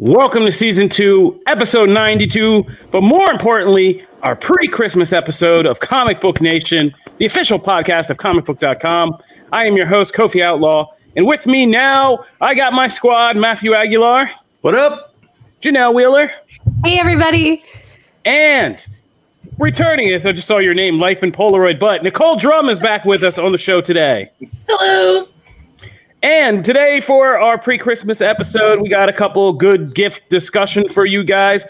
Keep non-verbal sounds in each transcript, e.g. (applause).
Welcome to season two, episode 92, but more importantly, our pre Christmas episode of Comic Book Nation, the official podcast of comicbook.com. I am your host, Kofi Outlaw, and with me now, I got my squad Matthew Aguilar. What up? Janelle Wheeler. Hey, everybody. And returning as I just saw your name, Life in Polaroid, but Nicole Drum is back with us on the show today. Hello. And today, for our pre Christmas episode, we got a couple good gift discussion for you guys.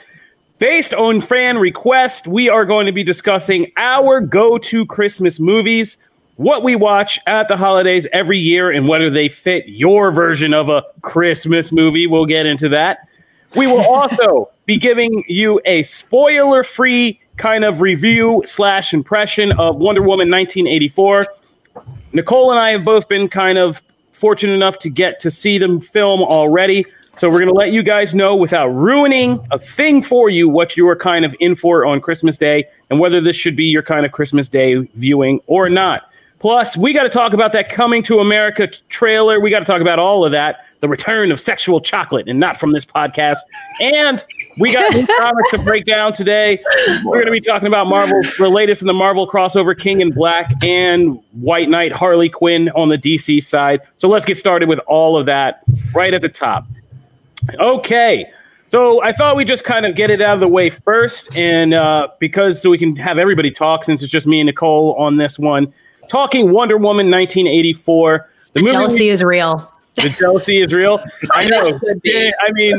Based on fan request, we are going to be discussing our go to Christmas movies, what we watch at the holidays every year, and whether they fit your version of a Christmas movie. We'll get into that. We will (laughs) also be giving you a spoiler free kind of review slash impression of Wonder Woman 1984. Nicole and I have both been kind of fortunate enough to get to see them film already. So we're going to let you guys know without ruining a thing for you what you are kind of in for on Christmas Day and whether this should be your kind of Christmas Day viewing or not. Plus, we got to talk about that coming to America trailer. We got to talk about all of that. The return of sexual chocolate, and not from this podcast. And we got new (laughs) comics to break down today. We're going to be talking about Marvel, the latest in the Marvel crossover, King in Black and White Knight, Harley Quinn on the DC side. So let's get started with all of that right at the top. Okay. So I thought we'd just kind of get it out of the way first, and uh, because so we can have everybody talk, since it's just me and Nicole on this one, talking Wonder Woman 1984. The, the jealousy is real. The jealousy is real. (laughs) I know. I mean,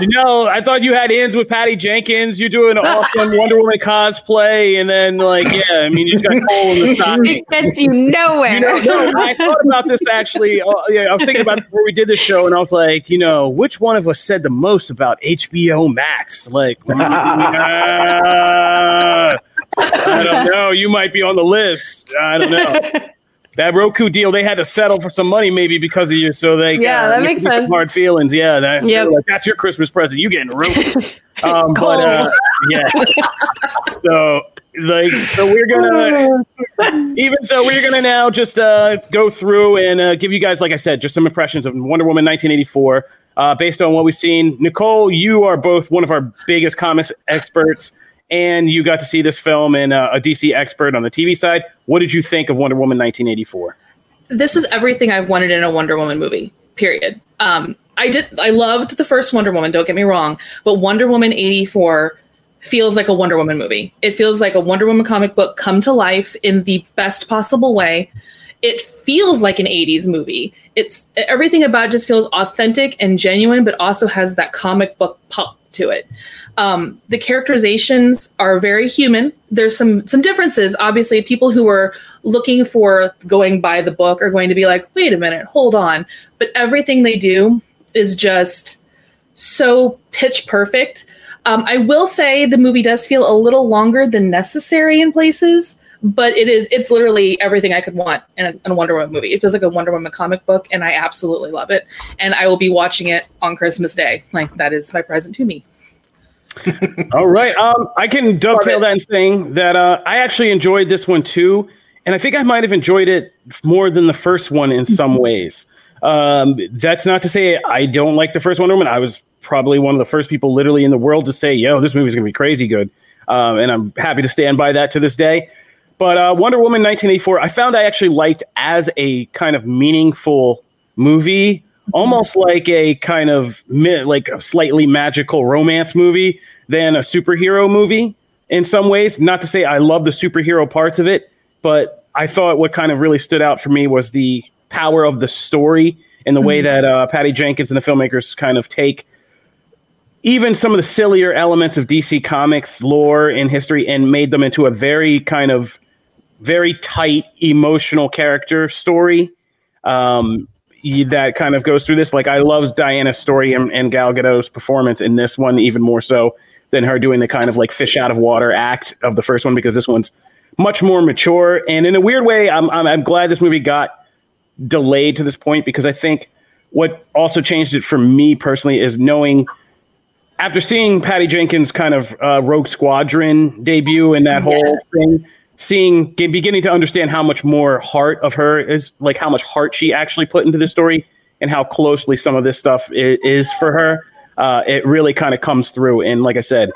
you know, I thought you had ends with Patty Jenkins. You're doing an awesome Wonder Woman cosplay, and then like, yeah, I mean, you got coal in the stocking. It gets you nowhere. You know, no, I thought about this actually. Uh, yeah, I was thinking about before we did this show, and I was like, you know, which one of us said the most about HBO Max? Like, uh, I don't know. You might be on the list. I don't know that Roku deal, they had to settle for some money maybe because of you. So they yeah, uh, that makes sense. Hard feelings, yeah. That, yep. like, that's your Christmas present. You getting Roku? (laughs) um, but uh, yeah. (laughs) so like, so we're gonna (laughs) even so we're gonna now just uh, go through and uh, give you guys, like I said, just some impressions of Wonder Woman 1984. Uh, based on what we've seen, Nicole, you are both one of our biggest comics experts and you got to see this film and uh, a DC expert on the TV side. What did you think of Wonder Woman 1984? This is everything I've wanted in a Wonder Woman movie. Period. Um, I did. I loved the first Wonder Woman. Don't get me wrong, but Wonder Woman 84 feels like a Wonder Woman movie. It feels like a Wonder Woman comic book come to life in the best possible way. It feels like an 80s movie. It's everything about it just feels authentic and genuine, but also has that comic book pop to it. Um, the characterizations are very human. There's some some differences. Obviously, people who are looking for going by the book are going to be like, "Wait a minute, hold on." But everything they do is just so pitch perfect. Um, I will say the movie does feel a little longer than necessary in places, but it is it's literally everything I could want in a, in a, Wonder Woman movie. It feels like a Wonder Woman comic book, and I absolutely love it. And I will be watching it on Christmas Day. Like that is my present to me. (laughs) All right. Um, I can dovetail that in saying that uh, I actually enjoyed this one too, and I think I might have enjoyed it more than the first one in some (laughs) ways. Um, that's not to say I don't like the first Wonder Woman. I was probably one of the first people, literally in the world, to say, "Yo, this movie's gonna be crazy good," um, and I'm happy to stand by that to this day. But uh, Wonder Woman 1984, I found I actually liked as a kind of meaningful movie almost like a kind of like a slightly magical romance movie than a superhero movie in some ways. Not to say I love the superhero parts of it, but I thought what kind of really stood out for me was the power of the story and the mm-hmm. way that uh, Patty Jenkins and the filmmakers kind of take even some of the sillier elements of DC Comics lore and history and made them into a very kind of very tight emotional character story. Um, that kind of goes through this. Like I love Diana's story and, and Gal Gadot's performance in this one even more so than her doing the kind of like fish out of water act of the first one because this one's much more mature. And in a weird way, I'm, I'm, I'm glad this movie got delayed to this point because I think what also changed it for me personally is knowing after seeing Patty Jenkins' kind of uh, Rogue Squadron debut and that yes. whole thing seeing beginning to understand how much more heart of her is like how much heart she actually put into the story and how closely some of this stuff is, is for her uh, it really kind of comes through. And like I said,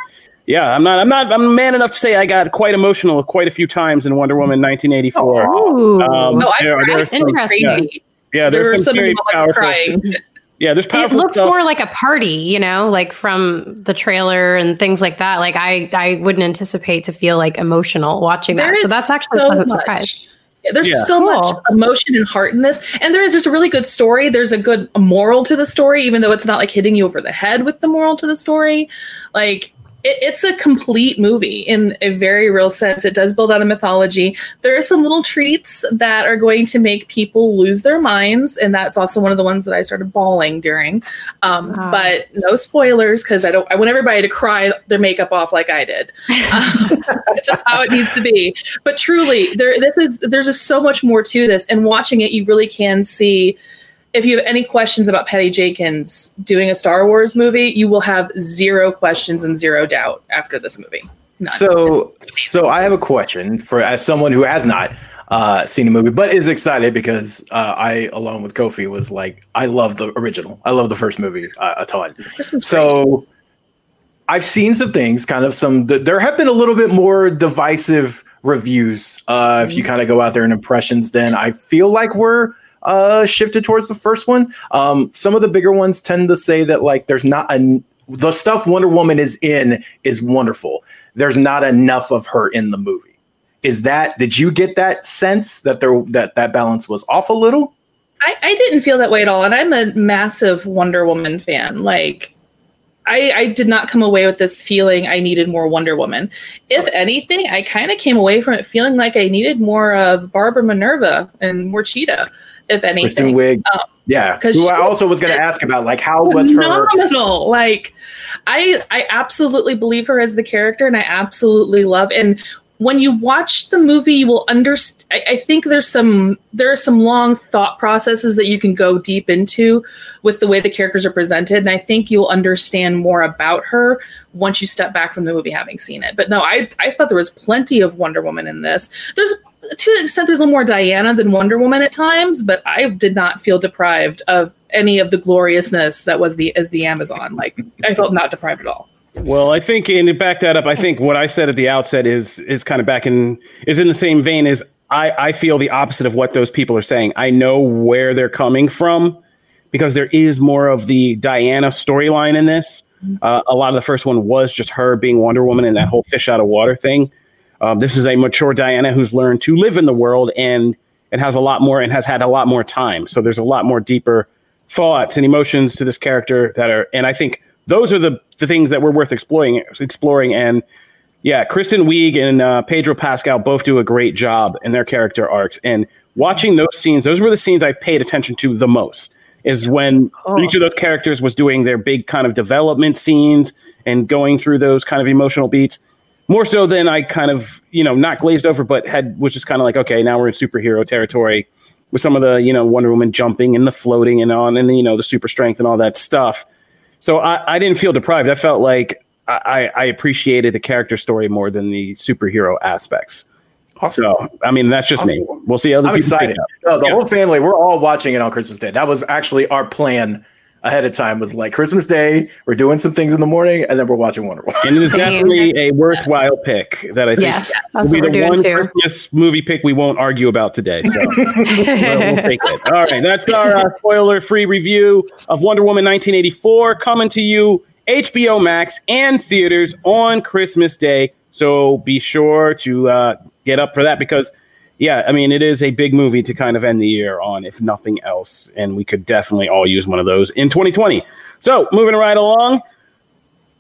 yeah, I'm not, I'm not, I'm man enough to say I got quite emotional quite a few times in Wonder Woman 1984. Ooh. Um, No, I there- cried. there are That's some- interesting. Crazy. Yeah, there were there's some some very powerful. crying. (laughs) Yeah, there's it looks stuff. more like a party, you know, like from the trailer and things like that. Like I, I wouldn't anticipate to feel like emotional watching that. So that's actually so a pleasant much. surprise. Yeah, There's Yeah. so much emotion and heart in this, and there is just a really good story. There's a good moral to the story, even though it's not like hitting you over the head with the moral to the story. Like it, it's a complete movie in a very real sense. It does build out a mythology. There are some little treats that are going to make people lose their minds, and that's also one of the ones that I started bawling during. Um, Ah. But no spoilers because I don't. I want everybody to cry their makeup off like I did. (laughs) Um, (laughs) just how it needs to be. But truly, there this is there's just so much more to this. And watching it, you really can see. If you have any questions about Patty Jenkins doing a Star Wars movie, you will have zero questions and zero doubt after this movie. None. So, so I have a question for as someone who has not uh, seen the movie but is excited because uh, I, along with Kofi, was like, I love the original. I love the first movie uh, a ton. So, I've seen some things, kind of some. th- There have been a little bit more divisive reviews. Uh, if you kind of go out there and impressions, then I feel like we're uh, shifted towards the first one. Um, some of the bigger ones tend to say that like there's not a the stuff Wonder Woman is in is wonderful. There's not enough of her in the movie. Is that did you get that sense that there that that balance was off a little? I, I didn't feel that way at all, and I'm a massive Wonder Woman fan. Like, I, I did not come away with this feeling I needed more Wonder Woman. If anything, I kind of came away from it feeling like I needed more of Barbara Minerva and more Cheetah. If Kristen anything, Wiig, Um, yeah. Who I also was going to ask about, like how was her? phenomenal. Like, I I absolutely believe her as the character, and I absolutely love. And when you watch the movie, you will understand. I, I think there's some there are some long thought processes that you can go deep into with the way the characters are presented, and I think you'll understand more about her once you step back from the movie having seen it. But no, I I thought there was plenty of Wonder Woman in this. There's to an extent there's a little more Diana than Wonder Woman at times, but I did not feel deprived of any of the gloriousness that was the as the Amazon. Like I felt not deprived at all. Well, I think, and to back that up, I think what I said at the outset is is kind of back in is in the same vein as I, I feel the opposite of what those people are saying. I know where they're coming from because there is more of the Diana storyline in this. Uh, a lot of the first one was just her being Wonder Woman and that whole fish out of water thing. Um, this is a mature Diana who's learned to live in the world and and has a lot more and has had a lot more time. So there's a lot more deeper thoughts and emotions to this character that are, and I think those are the, the things that were worth exploring. Exploring and yeah, Kristen Wiig and uh, Pedro Pascal both do a great job in their character arcs. And watching those scenes, those were the scenes I paid attention to the most. Is when Oh. each of those characters was doing their big kind of development scenes and going through those kind of emotional beats more so than I kind of, you know, not glazed over, but had was just kind of like, okay, now we're in superhero territory with some of the, you know, Wonder Woman jumping and the floating and on and you know the super strength and all that stuff. So I, I didn't feel deprived. I felt like I, I appreciated the character story more than the superhero aspects. Awesome. So I mean, that's just me. We'll see other I'm people excited. No, the Yeah. whole family, we're all watching it on Christmas Day. That was actually our plan ahead of time. Was like Christmas Day, we're doing some things in the morning, and then we're watching Wonder Woman. And it is Same. definitely a worthwhile pick that I think Yes, will be the we're one doing too. Christmas movie pick we won't argue about today. So. (laughs) we'll, we'll take it. All right, that's our uh, spoiler-free review of Wonder Woman 1984 coming to you HBO Max and theaters on Christmas Day. So be sure to uh, get up for that because, yeah, I mean, it is a big movie to kind of end the year on, if nothing else, and we could definitely all use one of those in 2020. So moving right along.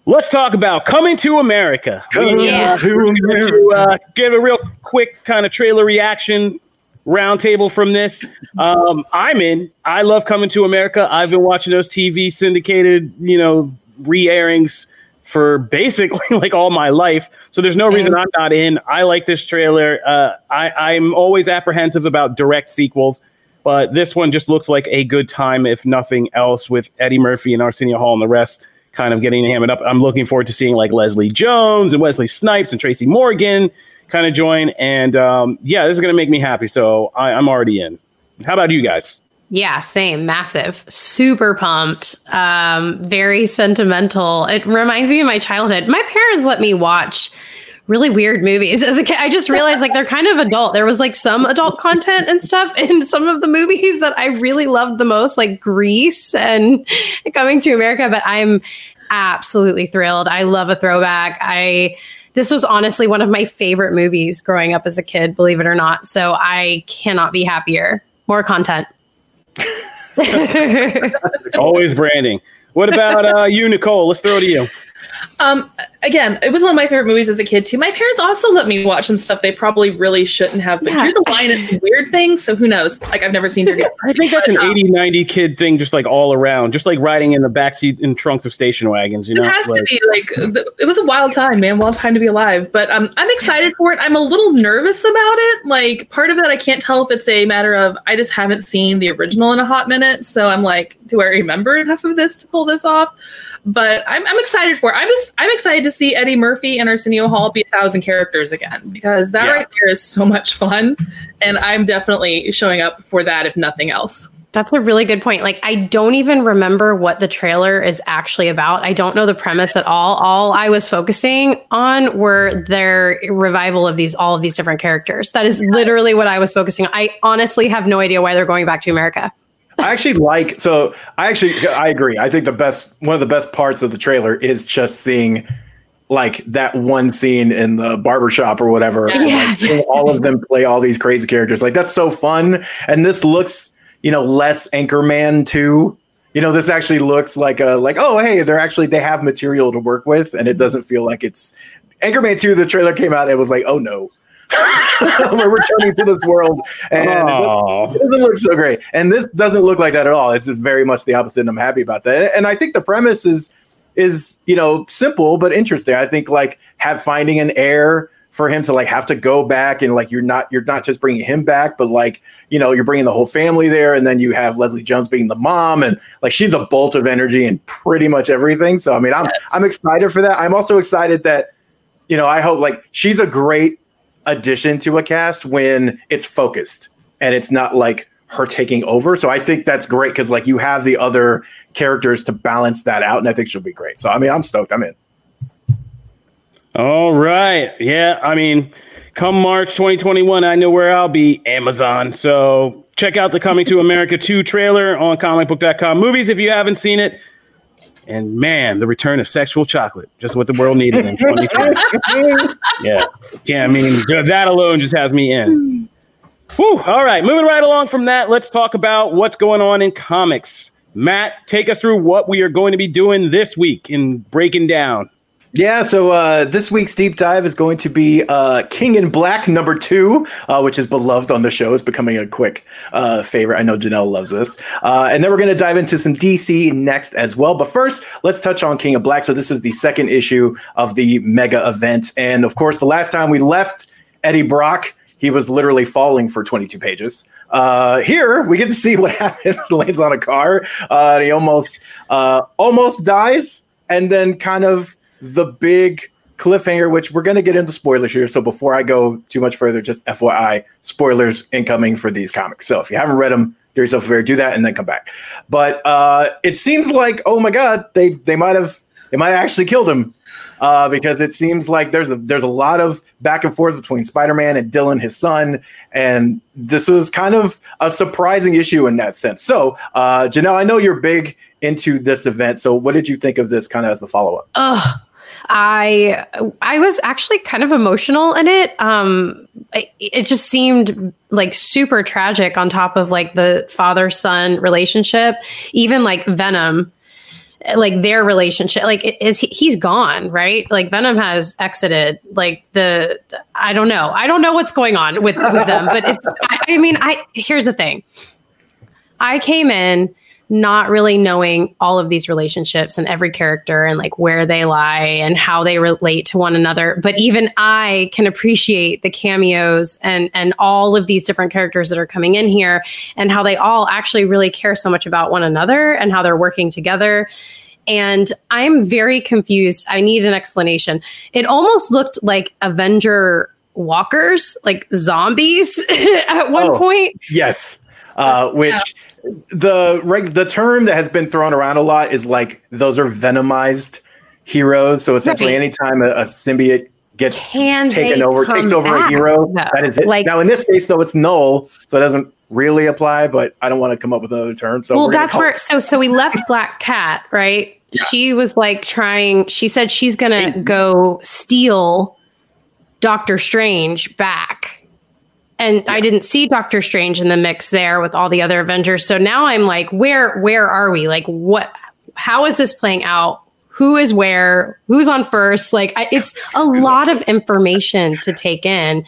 Let's talk about Coming to America. Coming Yeah. to America. to uh, give a real quick kind of trailer reaction roundtable from this. Um, I'm in. I love Coming to America. I've been watching those TV syndicated, you know, re-airings for basically (laughs) like all my life. So there's no Same. reason I'm not in. I like this trailer. Uh, I, I'm always apprehensive about direct sequels, but this one just looks like a good time, if nothing else, with Eddie Murphy and Arsenio Hall and the rest kind of getting hammered up. I'm looking forward to seeing like Leslie Jones and Wesley Snipes and Tracy Morgan kind of join. And um, yeah, this is going to make me happy. So I, I'm already in. How about you guys? Yeah, same, massive, super pumped, um, very sentimental. It reminds me of my childhood. My parents let me watch really weird movies as a kid. I just realized like they're kind of adult. There was like some adult content and stuff in some of the movies that I really loved the most, like Grease and Coming to America. But I'm absolutely thrilled. I love a throwback. I this was honestly one of my favorite movies growing up as a kid, believe it or not. So I cannot be happier. More content. (laughs) Always branding. What about uh, you, Nicole? Let's throw it to you. Um, again, it was one of my favorite movies as a kid too. My parents also let me watch some stuff they probably really shouldn't have, but Yeah. drew the line at weird things. So who knows? Like I've never seen. (laughs) I think that's an 80, 90 kid thing, just like all around, just like riding in the backseat and trunks of station wagons. You know, It has to be like it was a wild time, man. Wild time to be alive. But um, I'm excited for it. I'm a little nervous about it. Like part of that, I can't tell if it's a matter of I just haven't seen the original in a hot minute. So I'm like, do I remember enough of this to pull this off? But I'm, I'm excited for it. I'm just I'm excited to see Eddie Murphy and Arsenio Hall be a thousand characters again because that Yeah. right there is so much fun, and I'm definitely showing up for that if nothing else. That's a really good point. Like, I don't even remember what the trailer is actually about. I don't know the premise at all. All I was focusing on were their revival of these, all of these different characters. That is literally what I was focusing on. I honestly have no idea why they're going back to America. I actually like so I actually I agree. I think the best one of the best parts of the trailer is just seeing like that one scene in the barbershop or whatever. and, Yeah. like, all of them play all these crazy characters. Like that's so fun. And this looks, you know, less Anchorman 2. You know, this actually looks like a like, oh hey, they're actually they have material to work with, and it doesn't feel like it's Anchorman 2, the trailer came out, and it was like, oh no. (laughs) We're returning to this world and it doesn't- it doesn't look so great. And this doesn't look like that at all. It's just very much the opposite. And I'm happy about that. And I think the premise is is, you know, simple but interesting. I think like have finding an heir for him to like have to go back and like you're not you're not just bringing him back but like you know you're bringing the whole family there and then you have Leslie Jones being the mom and like she's a bolt of energy and pretty much everything so I mean I'm Yes. I'm excited for that I'm also excited that you know I hope like she's a great addition to a cast when it's focused and it's not like her taking over. So I think that's great because like you have the other characters to balance that out, and I think she'll be great. So I mean, I'm stoked. I'm in. all right. Yeah, I mean, come March 2021, I know where I'll be. Amazon. So check out the Coming to America 2 trailer on comicbook.com movies if you haven't seen it. And man, the return of sexual chocolate, just what the world needed in 2020. yeah. Yeah, I mean, that alone just has me in. Whew, all right, moving right along from that, let's talk about what's going on in comics. Matt, take us through what we are going to be doing this week in breaking down. Yeah, so uh, this week's deep dive is going to be uh, King in Black number two, uh, which is beloved on the show. It's becoming a quick uh, favorite. I know Janelle loves this. Uh, and then we're going to dive into some DC next as well. But first, let's touch on King of Black. So this is the second issue of the mega event. And of course, the last time we left Eddie Brock, he was literally falling for 22 pages. Uh, here we get to see what (laughs) happens. Lands on a car. Uh, he almost uh, almost dies, and then kind of the big cliffhanger, which we're going to get into spoilers here. So before I go too much further, just FYI, spoilers incoming for these comics. So if you haven't read them, do yourself a favor, do that, and then come back. But uh, it seems like, oh my god, they they might have they might have actually killed him uh, because it seems like there's a there's a lot of back and forth between Spider-Man and Dylan, his son, and this was kind of a surprising issue in that sense. So, uh, Janelle, I know you're big into this event, so what did you think of this kind of as the follow up? Ugh. I I was actually kind of emotional in it. Um, it, it just seemed like super tragic on top of like the father son relationship, even like Venom, like their relationship. Like is he, he's gone, right? Like Venom has exited. Like the I don't know. I don't know what's going on with with them, but it's. I, I mean, I here's the thing. I came in not really knowing all of these relationships and every character and like where they lie and how they relate to one another but even i can appreciate the cameos and and all of these different characters that are coming in here and how they all actually really care so much about one another and how they're working together and i'm very confused i need an explanation it almost looked like avenger walkers like zombies (laughs) at one Oh. point Yes. uh, which yeah. The the term that has been thrown around a lot is like those are venomized heroes. So essentially, right. anytime a, a symbiote gets Can taken over, takes over back? a hero, no. that is it. Like, now in this case, though, it's Knull, so it doesn't really apply. But I don't want to come up with another term. So well, that's where. So so we left Black Cat, right? Yeah. She was like trying. She said she's gonna go steal Doctor Strange back. And I didn't see Doctor Strange in the mix there with all the other Avengers. So now I'm like, where where are we? Like what how is this playing out? Who is where? Who's on first? Like I, it's a lot of information to take in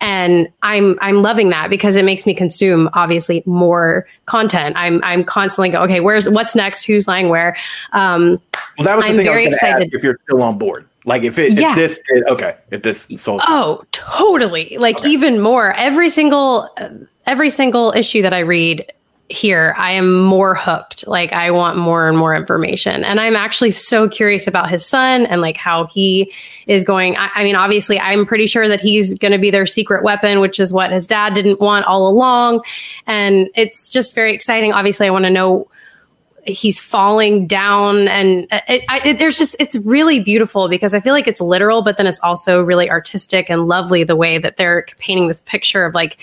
and I'm I'm loving that because it makes me consume obviously more content. I'm I'm constantly going, okay, where's what's next? Who's lying where? Um, well, that was the I'm thing very I was excited. if you're still on board. Like if it yeah. if this did okay, if this sold Oh, totally. Like okay. even more. Every single every single issue that I read here, I am more hooked. Like I want more and more information. And I'm actually so curious about his son and like how he is going. I, I mean, obviously, I'm pretty sure that he's going to be their secret weapon, which is what his dad didn't want all along. And it's just very exciting. Obviously, I want to know he's falling down and it, it, there's just it's really beautiful because i feel like it's literal but then it's also really artistic and lovely the way that they're painting this picture of like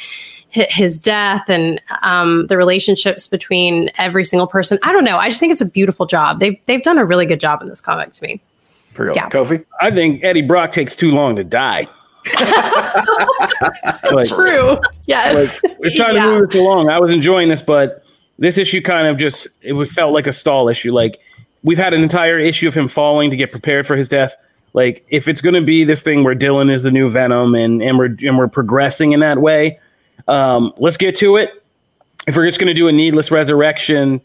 his death and um, the relationships between every single person i don't know i just think it's a beautiful job they've, they've done a really good job in this comic to me yeah. Kofi? I think Eddie Brock takes too long to die. (laughs) like, True. Yes. Like, it's trying yeah. to move it along. I was enjoying this, but this issue kind of just it was felt like a stall issue. Like we've had an entire issue of him falling to get prepared for his death. Like if it's going to be this thing where Dylan is the new Venom and and we're and we're progressing in that way, um, let's get to it. If we're just going to do a needless resurrection,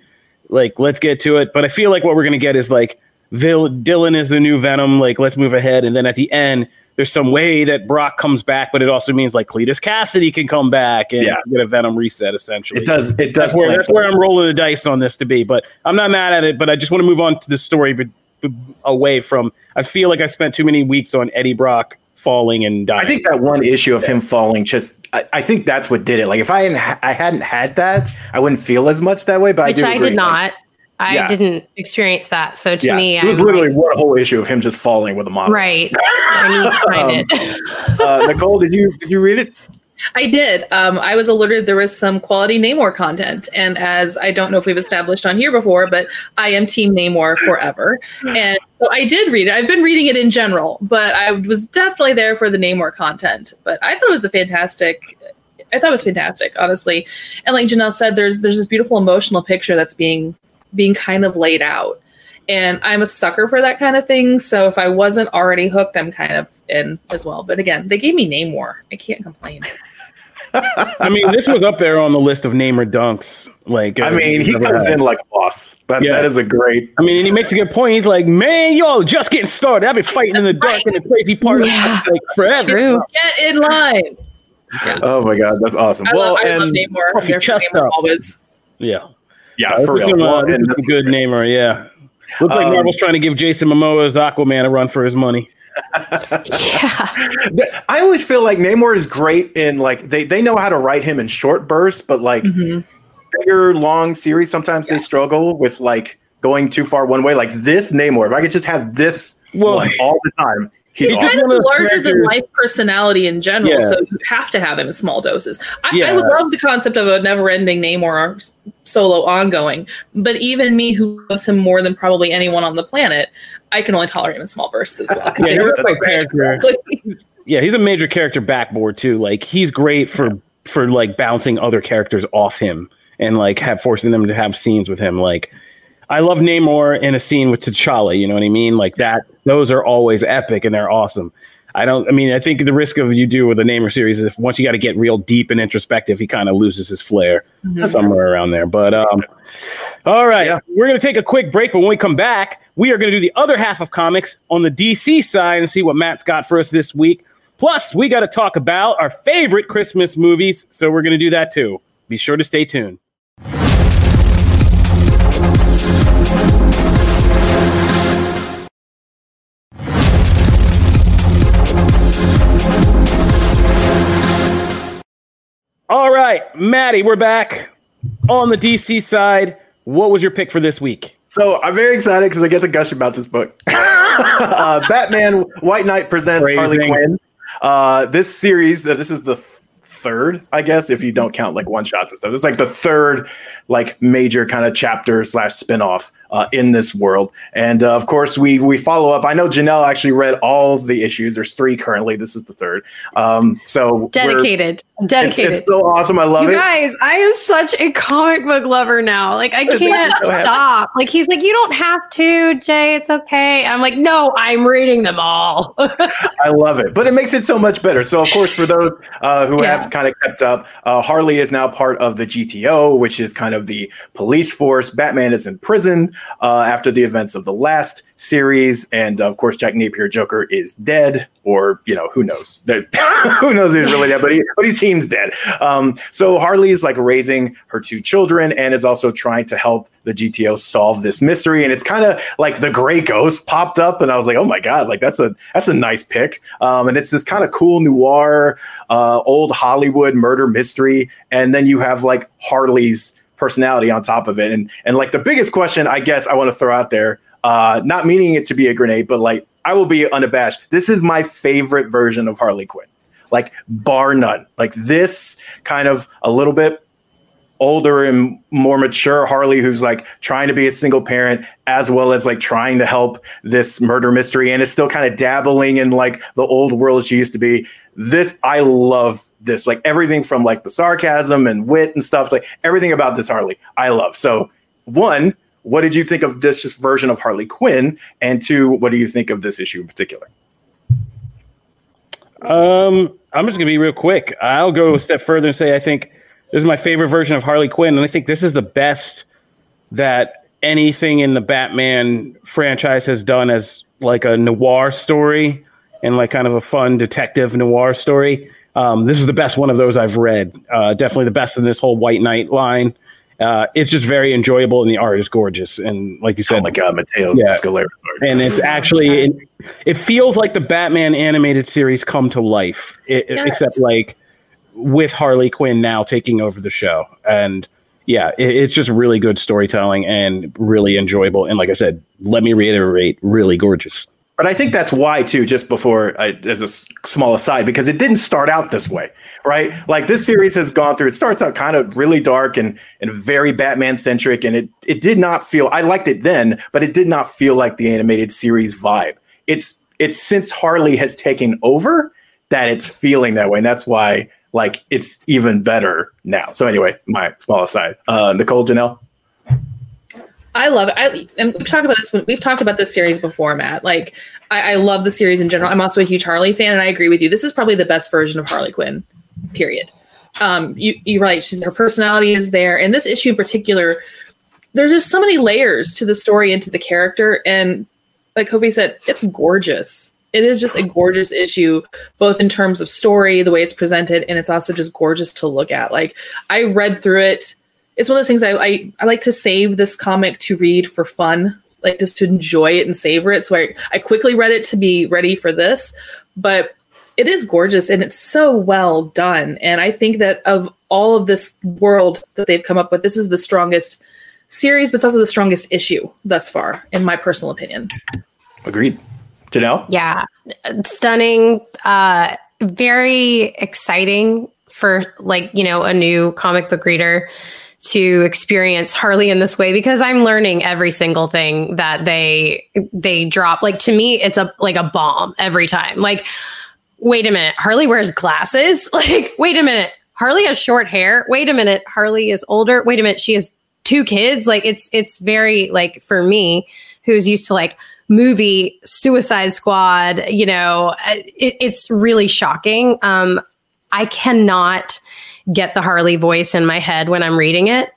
like let's get to it. But I feel like what we're going to get is like Dylan is the new Venom. Like let's move ahead, and then at the end there's some way that Brock comes back, but it also means like Cletus Cassidy can come back and yeah. get a Venom reset. Essentially, it does. It does. That's where, that's where I'm rolling the dice on this to be. But I'm not mad at it. But I just want to move on to the story, but, but away from. I feel like I spent too many weeks on Eddie Brock falling and dying. I think that one issue of him falling just I, I, think that's what did it. Like if I hadn't I hadn't had that, I wouldn't feel as much that way. But Which I, I did not. Like, I yeah. didn't experience that. So to yeah. me, it was I'm literally like, one whole issue of him just falling with a model. Right. (laughs) I need to find um, it. uh, Nicole, did you did you read it? I did. Um, I was alerted there was some quality Namor content, and as I don't know if we've established on here before, but I am Team Namor forever, and so I did read it. I've been reading it in general, but I was definitely there for the Namor content. But I thought it was a fantastic. I thought it was fantastic, honestly. And like Janelle said, there's there's this beautiful emotional picture that's being being kind of laid out. And I'm a sucker for that kind of thing. So if I wasn't already hooked, I'm kind of in as well. But again, they gave me Namor. I can't complain. (laughs) I mean, this was up there on the list of Namor dunks. Like, I uh, mean, he comes had. in like a boss. That, yeah. that is a great. I mean, and he makes a good point. He's like, "Man, y'all just getting started. I've been fighting That's in the right. dark in the crazy part yeah. of like forever. True. Get in line." Yeah. Oh my god, that's awesome. I well, love, I love Namor. Namor always. Yeah. Yeah, for real. Well, a good Namor. Yeah, looks like um, Marvel's trying to give Jason Momoa's Aquaman a run for his money. yeah. (laughs) I always feel like Namor is great in like they they know how to write him in short bursts, but like mm-hmm. bigger long series sometimes yeah. they struggle with like going too far one way. Like this Namor, if I could just have this well, one all the time, He's, he's kind of a larger than life personality in general, yeah. so you have to have him in small doses. I, yeah. I would love the concept of a never-ending Namor solo ongoing, but even me, who loves him more than probably anyone on the planet, I can only tolerate him in small bursts as well. (laughs) yeah, he's (laughs) character. yeah, he's a major character backboard too. Like he's great for for like bouncing other characters off him and like have forcing them to have scenes with him. Like I love Namor in a scene with T'Challa. You know what I mean? Like that. Those are always epic and they're awesome. I don't. I mean, I think the risk of you do with a Namor series is if once you got to get real deep and introspective, he kind of loses his flair mm-hmm. somewhere around there. But um, all right, yeah. we're gonna take a quick break. But when we come back, we are gonna do the other half of comics on the DC side and see what Matt's got for us this week. Plus, we got to talk about our favorite Christmas movies, so we're gonna do that too. Be sure to stay tuned. All right, Maddie, we're back. on the DC side, what was your pick for this week? So I'm very excited because I get to gush about this book. (laughs) uh, Batman White Knight presents Phrasing. Harley Quinn. Uh, this series, uh, this is the third, I guess, if you don't count like one shots and stuff. It's like the third like major kind of chapter slash spinoff uh, in this world. And uh, of course, we we follow up. I know Janelle actually read all the issues. There's three currently. This is the third. Um, so dedicated, dedicated. It's, it's, so awesome. I love you it, guys. I am such a comic book lover now. Like I (laughs) can't stop. Like he's like, you don't have to, Jay. It's okay. I'm like, no, I'm reading them all. (laughs) I love it, but it makes it so much better. So of course, for those uh, who yeah. have kind of kept up, uh, Harley is now part of the GTO, which is kind of the police force. Batman is in prison uh, after the events of the last series, and of course, Jack Napier Joker is dead, or you know, who knows? (laughs) (laughs) who knows he's really dead, but he but he seems dead. Um, so Harley is like raising her two children, and is also trying to help the GTO solve this mystery. And it's kind of like the Gray Ghost popped up, and I was like, oh my god, like that's a that's a nice pick. Um, and it's this kind of cool noir, uh, old Hollywood murder mystery, and then you have like Harley's personality on top of it. And and like the biggest question I guess I want to throw out there, uh, not meaning it to be a grenade, but like I will be unabashed. This is my favorite version of Harley Quinn. Like bar none. Like this kind of a little bit older and more mature Harley who's like trying to be a single parent as well as like trying to help this murder mystery and is still kind of dabbling in like the old world she used to be. This I love this. Like everything from like the sarcasm and wit and stuff, like everything about this Harley, I love. So, one, what did you think of this version of Harley Quinn? And two, what do you think of this issue in particular? Um, I'm just gonna be real quick. I'll go a step further and say I think this is my favorite version of Harley Quinn, and I think this is the best that anything in the Batman franchise has done as like a noir story and like kind of a fun detective noir story. Um, this is the best one of those I've read. Uh, definitely the best in this whole White Knight line. Uh, it's just very enjoyable, and the art is gorgeous. And like you said, oh my god, Matteo's yeah. art. and it's actually it, it, feels like the Batman animated series come to life, it, yes. except like with Harley Quinn now taking over the show. And yeah, it, it's just really good storytelling and really enjoyable. And like I said, let me reiterate, really gorgeous. But I think that's why too. Just before, I, as a small aside, because it didn't start out this way, right? Like this series has gone through. It starts out kind of really dark and and very Batman centric, and it it did not feel. I liked it then, but it did not feel like the animated series vibe. It's it's since Harley has taken over that it's feeling that way, and that's why like it's even better now. So anyway, my small aside. Uh, Nicole Janelle. I love it. I and we've talked about this. We've talked about this series before, Matt. Like, I, I, love the series in general. I'm also a huge Harley fan, and I agree with you. This is probably the best version of Harley Quinn. Period. Um, you, you're right. She's, her personality is there, and this issue in particular, there's just so many layers to the story and to the character. And like Kofi said, it's gorgeous. It is just a gorgeous issue, both in terms of story, the way it's presented, and it's also just gorgeous to look at. Like, I read through it it's one of those things I, I, I like to save this comic to read for fun, like just to enjoy it and savor it. So I, I quickly read it to be ready for this, but it is gorgeous and it's so well done. And I think that of all of this world that they've come up with, this is the strongest series, but it's also the strongest issue thus far, in my personal opinion. Agreed. Janelle? Yeah. Stunning. Uh, very exciting for like, you know, a new comic book reader to experience Harley in this way because I'm learning every single thing that they they drop. Like to me, it's a like a bomb every time. Like, wait a minute, Harley wears glasses. (laughs) Like, wait a minute, Harley has short hair. Wait a minute, Harley is older. Wait a minute, she has two kids. Like, it's it's very like for me, who's used to like movie Suicide Squad. You know, it, it's really shocking. Um, I cannot get the Harley voice in my head when I'm reading it.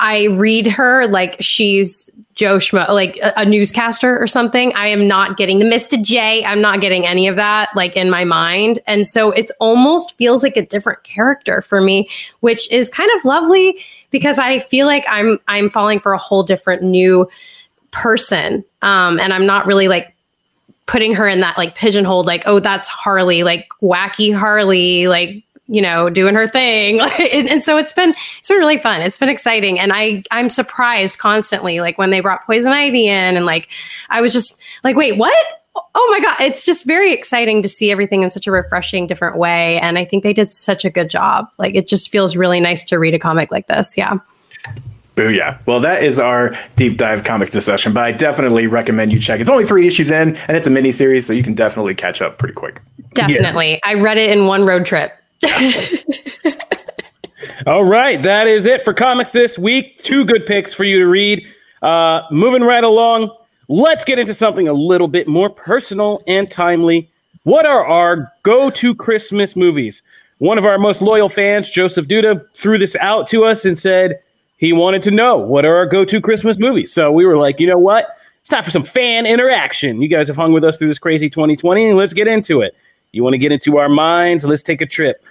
I read her like she's Joe Schmo, like a, a, newscaster or something. I am not getting the Mr. J. I'm not getting any of that like in my mind. And so it's almost feels like a different character for me, which is kind of lovely because I feel like I'm I'm falling for a whole different new person. Um, and I'm not really like putting her in that like pigeonhole, like, oh, that's Harley, like wacky Harley, like you know, doing her thing. (laughs) and, and so it's been it's been really fun. It's been exciting, and I I'm surprised constantly, like when they brought Poison Ivy in, and like I was just like, wait, what? Oh my god, it's just very exciting to see everything in such a refreshing, different way, and I think they did such a good job. Like it just feels really nice to read a comic like this. Yeah. Booyah. Well, that is our deep dive comics discussion, but I definitely recommend you check. It's only three issues in, and it's a mini series, so you can definitely catch up pretty quick. Definitely. Yeah. I read it in one road trip. All right, that is it for comics this week. Two good picks for you to read. Uh, moving right along, let's get into something a little bit more personal and timely. What are our go to Christmas movies? One of our most loyal fans, Joseph Duda, threw this out to us and said, he wanted to know what are our go-to Christmas movies. So we were like, you know what? It's time for some fan interaction. You guys have hung with us through this crazy 2020, and let's get into it. You want to get into our minds? Let's take a trip.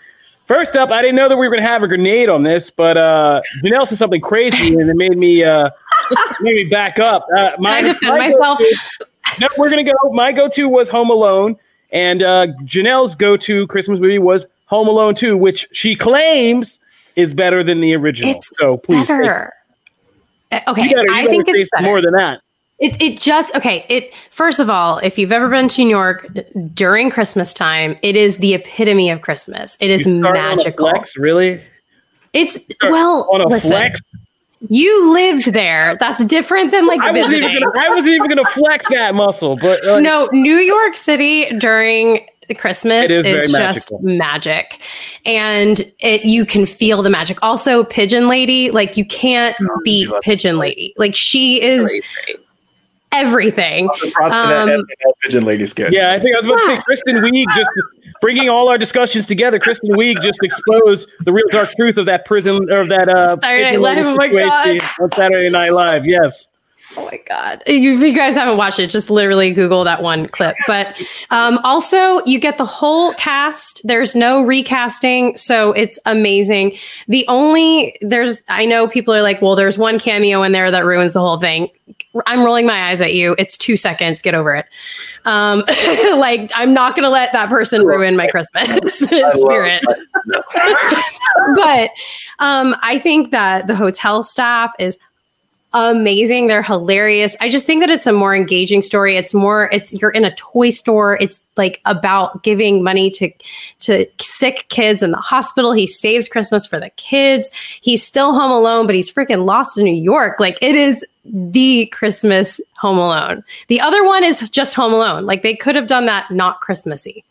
First up, I didn't know that we were going to have a grenade on this, but uh, Janelle said something crazy, and it made me uh, made me back up. Uh, my, Can I defend my myself? No, we're going to go. My go-to was Home Alone, and uh, Janelle's go-to Christmas movie was Home Alone 2, which she claims is better than the original. It's so please, better. Uh, okay, you gotta, you I think it's more than that. It, it just okay. It first of all, if you've ever been to New York during Christmas time, it is the epitome of Christmas. It is magical. flex, really? It's well. On a listen, flex. You lived there. That's different than like I wasn't, even gonna, I wasn't even gonna flex that muscle, but uh, no, New York City during Christmas is, is just magic. And it you can feel the magic. Also, Pigeon Lady, like you can't oh, beat Pigeon Lady. Like she is great, great. Everything. Um, Pigeon Lady skin. Yeah, I think I was about to say Kristen Wiig just bringing all our discussions together. Kristen Wiig just exposed the real dark truth of that prison or that uh Saturday Night Live. Oh my god! On Saturday Night Live, yes. Oh my god! If you guys haven't watched it, just literally Google that one clip. But um, also, you get the whole cast. There's no recasting, so it's amazing. The only there's I know people are like, well, there's one cameo in there that ruins the whole thing. I'm rolling my eyes at you. It's two seconds. Get over it. Um, (laughs) like I'm not gonna let that person ruin my Christmas (laughs) spirit. (laughs) but um, I think that the hotel staff is amazing. They're hilarious. I just think that it's a more engaging story. It's more it's you're in a toy store. It's like about giving money to to sick kids in the hospital. He saves Christmas for the kids. He's still home alone, but he's freaking lost in New York. Like it is the Christmas Home Alone. The other one is just Home Alone. Like they could have done that not Christmassy.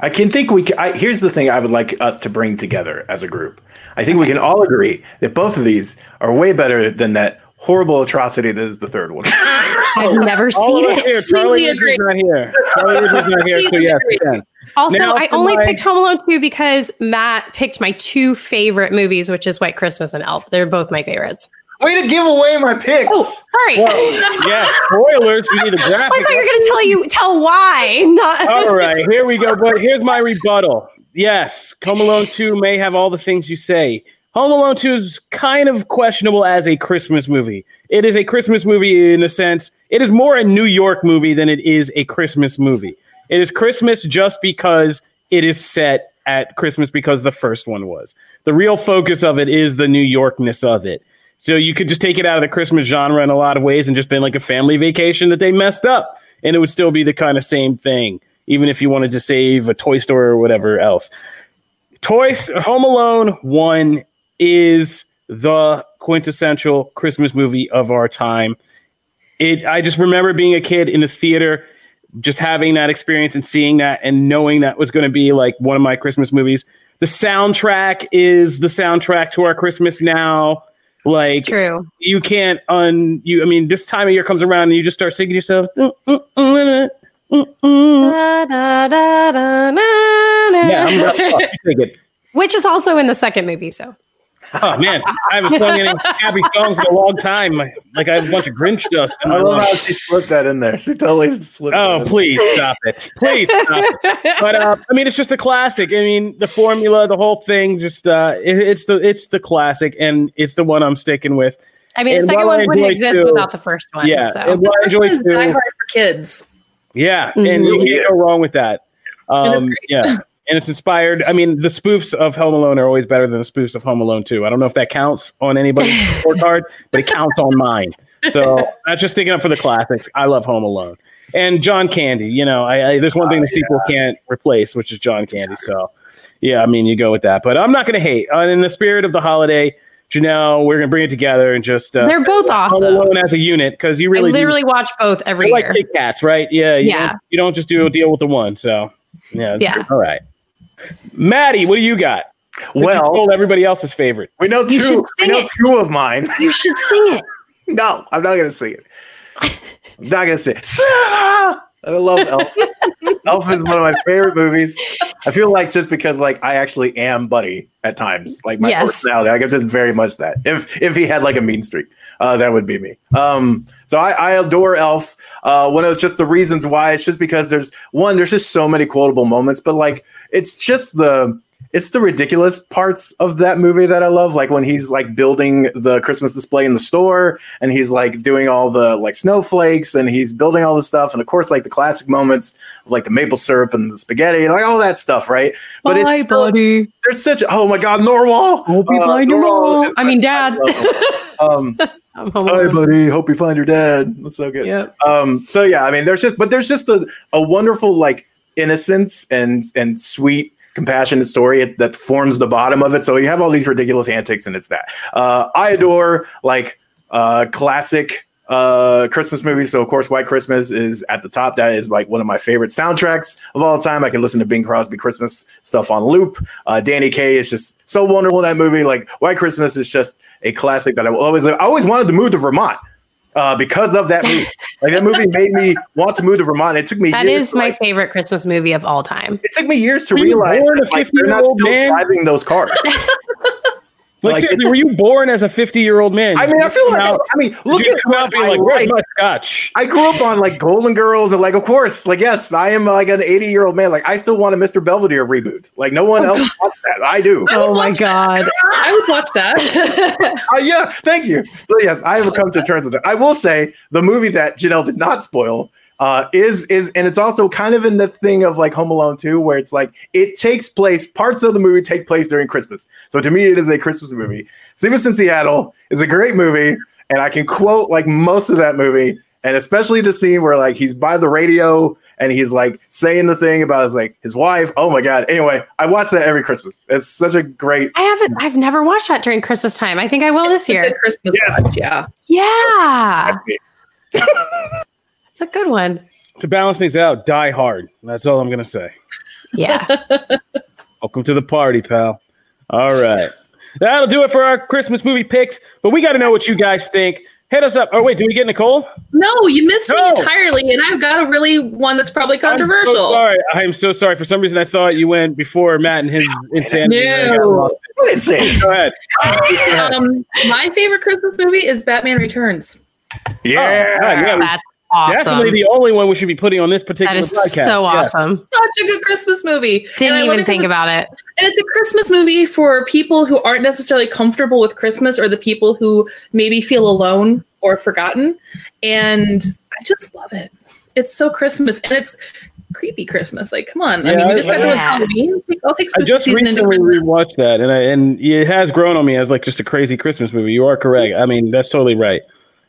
I can think we can, I, here's the thing I would like us to bring together as a group I think we can all agree that both of these are way better than that horrible atrocity that is the third one. (laughs) I've (laughs) never seen it. Here. Charlie is not here. Charlie is not here. So yes, Also, now, I only my... picked Home Alone 2 because Matt picked my two favorite movies, which is White Christmas and Elf. They're both my favorites. Way to give away my picks. Oh, sorry. Well, (laughs) yeah, spoilers. We need a graphic. I thought you were going to tell you tell why. Not. All right, here we go. But here's my rebuttal. Yes, Home Alone 2 may have all the things you say. Home Alone 2 is kind of questionable as a Christmas movie. It is a Christmas movie in a sense. It is more a New York movie than it is a Christmas movie. It is Christmas just because it is set at Christmas because the first one was. The real focus of it is the New Yorkness of it. So you could just take it out of the Christmas genre in a lot of ways and just been like a family vacation that they messed up. And it would still be the kind of same thing even if you wanted to save a toy store or whatever else. Toys Home Alone 1 is the quintessential Christmas movie of our time. It I just remember being a kid in the theater just having that experience and seeing that and knowing that was going to be like one of my Christmas movies. The soundtrack is the soundtrack to our Christmas now. Like True. you can't un you I mean this time of year comes around and you just start singing yourself yeah, (laughs) Which is also in the second movie, so. Oh man, I haven't sung any happy songs in a long time. Like I have a bunch of Grinch dust. I love how she slipped that in there. She totally slipped. Oh, please stop it! Please stop it. But uh, I mean, it's just a classic. I mean, the formula, the whole thing, just uh, it, it's the it's the classic, and it's the one I'm sticking with. I mean, and the second one wouldn't exist too, without the first one. Yeah, so. and what I enjoy too, Die Hard for kids. Yeah, mm-hmm. and you can't go wrong with that. Um, yeah, and it's inspired. I mean, the spoofs of Home Alone are always better than the spoofs of Home Alone 2. I don't know if that counts on anybody's (laughs) scorecard, but it counts on mine. So (laughs) that's just sticking up for the classics. I love Home Alone and John Candy. You know, I, I there's one thing the sequel can't replace, which is John Candy. So yeah, I mean, you go with that. But I'm not going to hate. Uh, in the spirit of the holiday, Janelle, we're going to bring it together and just uh, they're both awesome Home Alone as a unit because you really I literally do, watch both every like year. Kit Kats, right? Yeah, you yeah. Don't, you don't just do a deal with the one. So yeah, yeah. All right, Maddie, what do you got? Well, told everybody else's favorite. We know You two. should We sing know it. two of mine. You should sing it. (laughs) No, I'm not gonna sing it. I'm not gonna sing it. I love Elf. (laughs) Elf is one of my favorite movies. I feel like just because like I actually am Buddy at times, like my Yes. personality, like I'm just very much that. If if he had like a mean streak, uh, that would be me. Um, so I, I adore Elf. Uh, one of just the reasons why it's just because there's one, there's just so many quotable moments, but like it's just the it's the ridiculous parts of that movie that I love. Like when he's like building the Christmas display in the store and he's like doing all the like snowflakes and he's building all the stuff. And of course, like the classic moments of like the maple syrup and the spaghetti and like all that stuff, right? But Bye, it's buddy. there's such oh my god, Narwhal. Hope you Uh, find your mom. I mean, dad. Um, (laughs) hi, buddy. Hope you find your dad. That's so good. Yep. Um, so yeah, I mean, there's just, but there's just a, a wonderful like innocence and and sweet, compassionate story that forms the bottom of it. So you have all these ridiculous antics, and it's that. Uh, I adore like uh, classic uh christmas movies. So of course white christmas is at the top. That is like one of my favorite soundtracks of all time. I can listen to bing crosby christmas stuff on loop. Uh danny kaye is just so wonderful in that movie. Like white christmas is just a classic that i will always i always wanted to move to vermont uh, because of that movie. Like that movie made me want to move to Vermont. It took me That years is to, my like, favorite Christmas movie of all time. it took me years to realize that, like they're not still man? driving those cars. (laughs) Like, Like, seriously, were you born as a 50 year old man? I mean, I feel like Now- I mean, look Did you at come out what being I like, "Where's like. my scotch?" I grew up on like Golden Girls and like, of course, like yes, I am like an 80 year old man. Like I still want a Mr. Belvedere reboot. Like no one else wants that. I do. I Oh my god. I would watch that. (laughs) Uh, yeah, thank you. So yes, I have come to terms with it. I will say the movie that Janelle did not spoil uh, is is and it's also kind of in the thing of like Home Alone 2, where it's like it takes place. Parts of the movie take place during Christmas. So to me, it is a Christmas movie. Sleepless in Seattle is a great movie, and I can quote like most of that movie, and especially the scene where like he's by the radio and he's like saying the thing about his like his wife. Oh my god. Anyway, I watch that every Christmas. It's such a great. I haven't I've never watched that during Christmas time. I think I will this It's a year. good Christmas Yes. watch, yeah. Yeah. (laughs) It's a good one. To balance things out, die hard. That's all I'm going to say. Yeah. (laughs) Welcome to the party, pal. All right. That'll do it for our Christmas movie picks, but we got to know what you guys think. Hit us up. Oh, wait, do we get Nicole? No, you missed No. me entirely, and I've got a really one that's probably I'm so controversial. sorry. I'm so sorry. For some reason, I thought you went before Matt and his insanity. No. What is it? Go ahead. um, my favorite Christmas movie is Batman Returns. Yeah. Oh, God, yeah, That's Definitely the only one we should be putting on this particular That is podcast. so Yeah. awesome. Such a good Christmas movie. Didn't And I love even think about it. And it's a Christmas movie for people who aren't necessarily comfortable with Christmas or the people who maybe feel alone or forgotten. And I just love it. It's so Christmas and it's creepy Christmas. Like, come on. I mean, we just got done with. Halloween. I'll take I just recently Christmas. rewatched that, and I, and it has grown on me as like just a crazy Christmas movie. You are correct. I mean, that's totally right.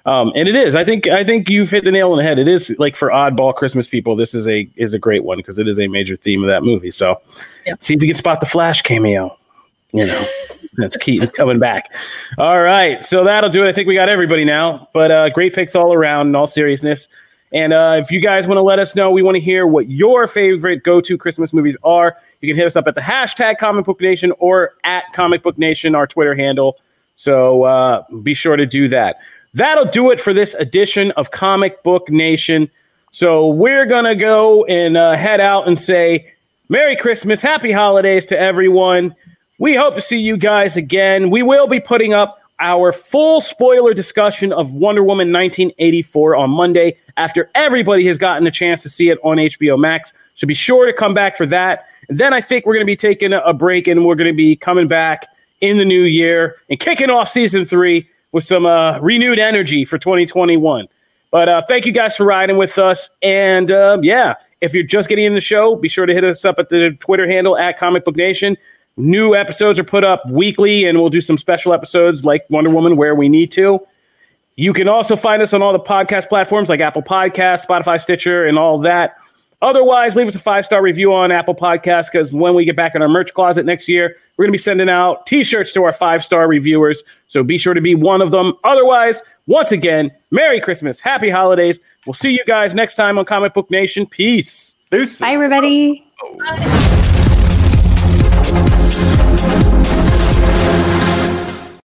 Um, and it is. I think I think you've hit the nail on the head. It is like for oddball Christmas people. This is a is a great one because it is a major theme of that movie. So, Yeah. see if you can spot the Flash cameo. You know, that's key. Coming back. All right, so that'll do it. I think we got everybody now. But uh, great picks all around. In all seriousness. And uh, if you guys want to let us know, we want to hear what your favorite go to Christmas movies are. You can hit us up at the hashtag Comic Book Nation or at Comic Book Nation, our Twitter handle. So uh, be sure to do that. That'll do it for this edition of Comic Book Nation. So we're going to go and uh, head out and say Merry Christmas, Happy Holidays to everyone. We hope to see you guys again. We will be putting up our full spoiler discussion of Wonder Woman 1984 on Monday after everybody has gotten a chance to see it on HBO Max. So be sure to come back for that. And then I think we're going to be taking a- break and we're going to be coming back in the new year and kicking off season three with some uh, renewed energy for 2021. But uh, thank you guys for riding with us. And um, yeah, If you're just getting in the show, be sure to hit us up at the Twitter handle at Comic Book Nation. New episodes are put up weekly, and we'll do some special episodes like Wonder Woman where we need to. You can also find us on all the podcast platforms like Apple Podcasts, Spotify, Stitcher, and all that. Otherwise, leave us a five star review on Apple Podcasts because when we get back in our merch closet next year, we're going to be sending out t shirts to our five star reviewers. So be sure to be one of them. Otherwise, once again, Merry Christmas, Happy Holidays. We'll see you guys next time on Comic Book Nation. Peace. Bye, everybody. Bye.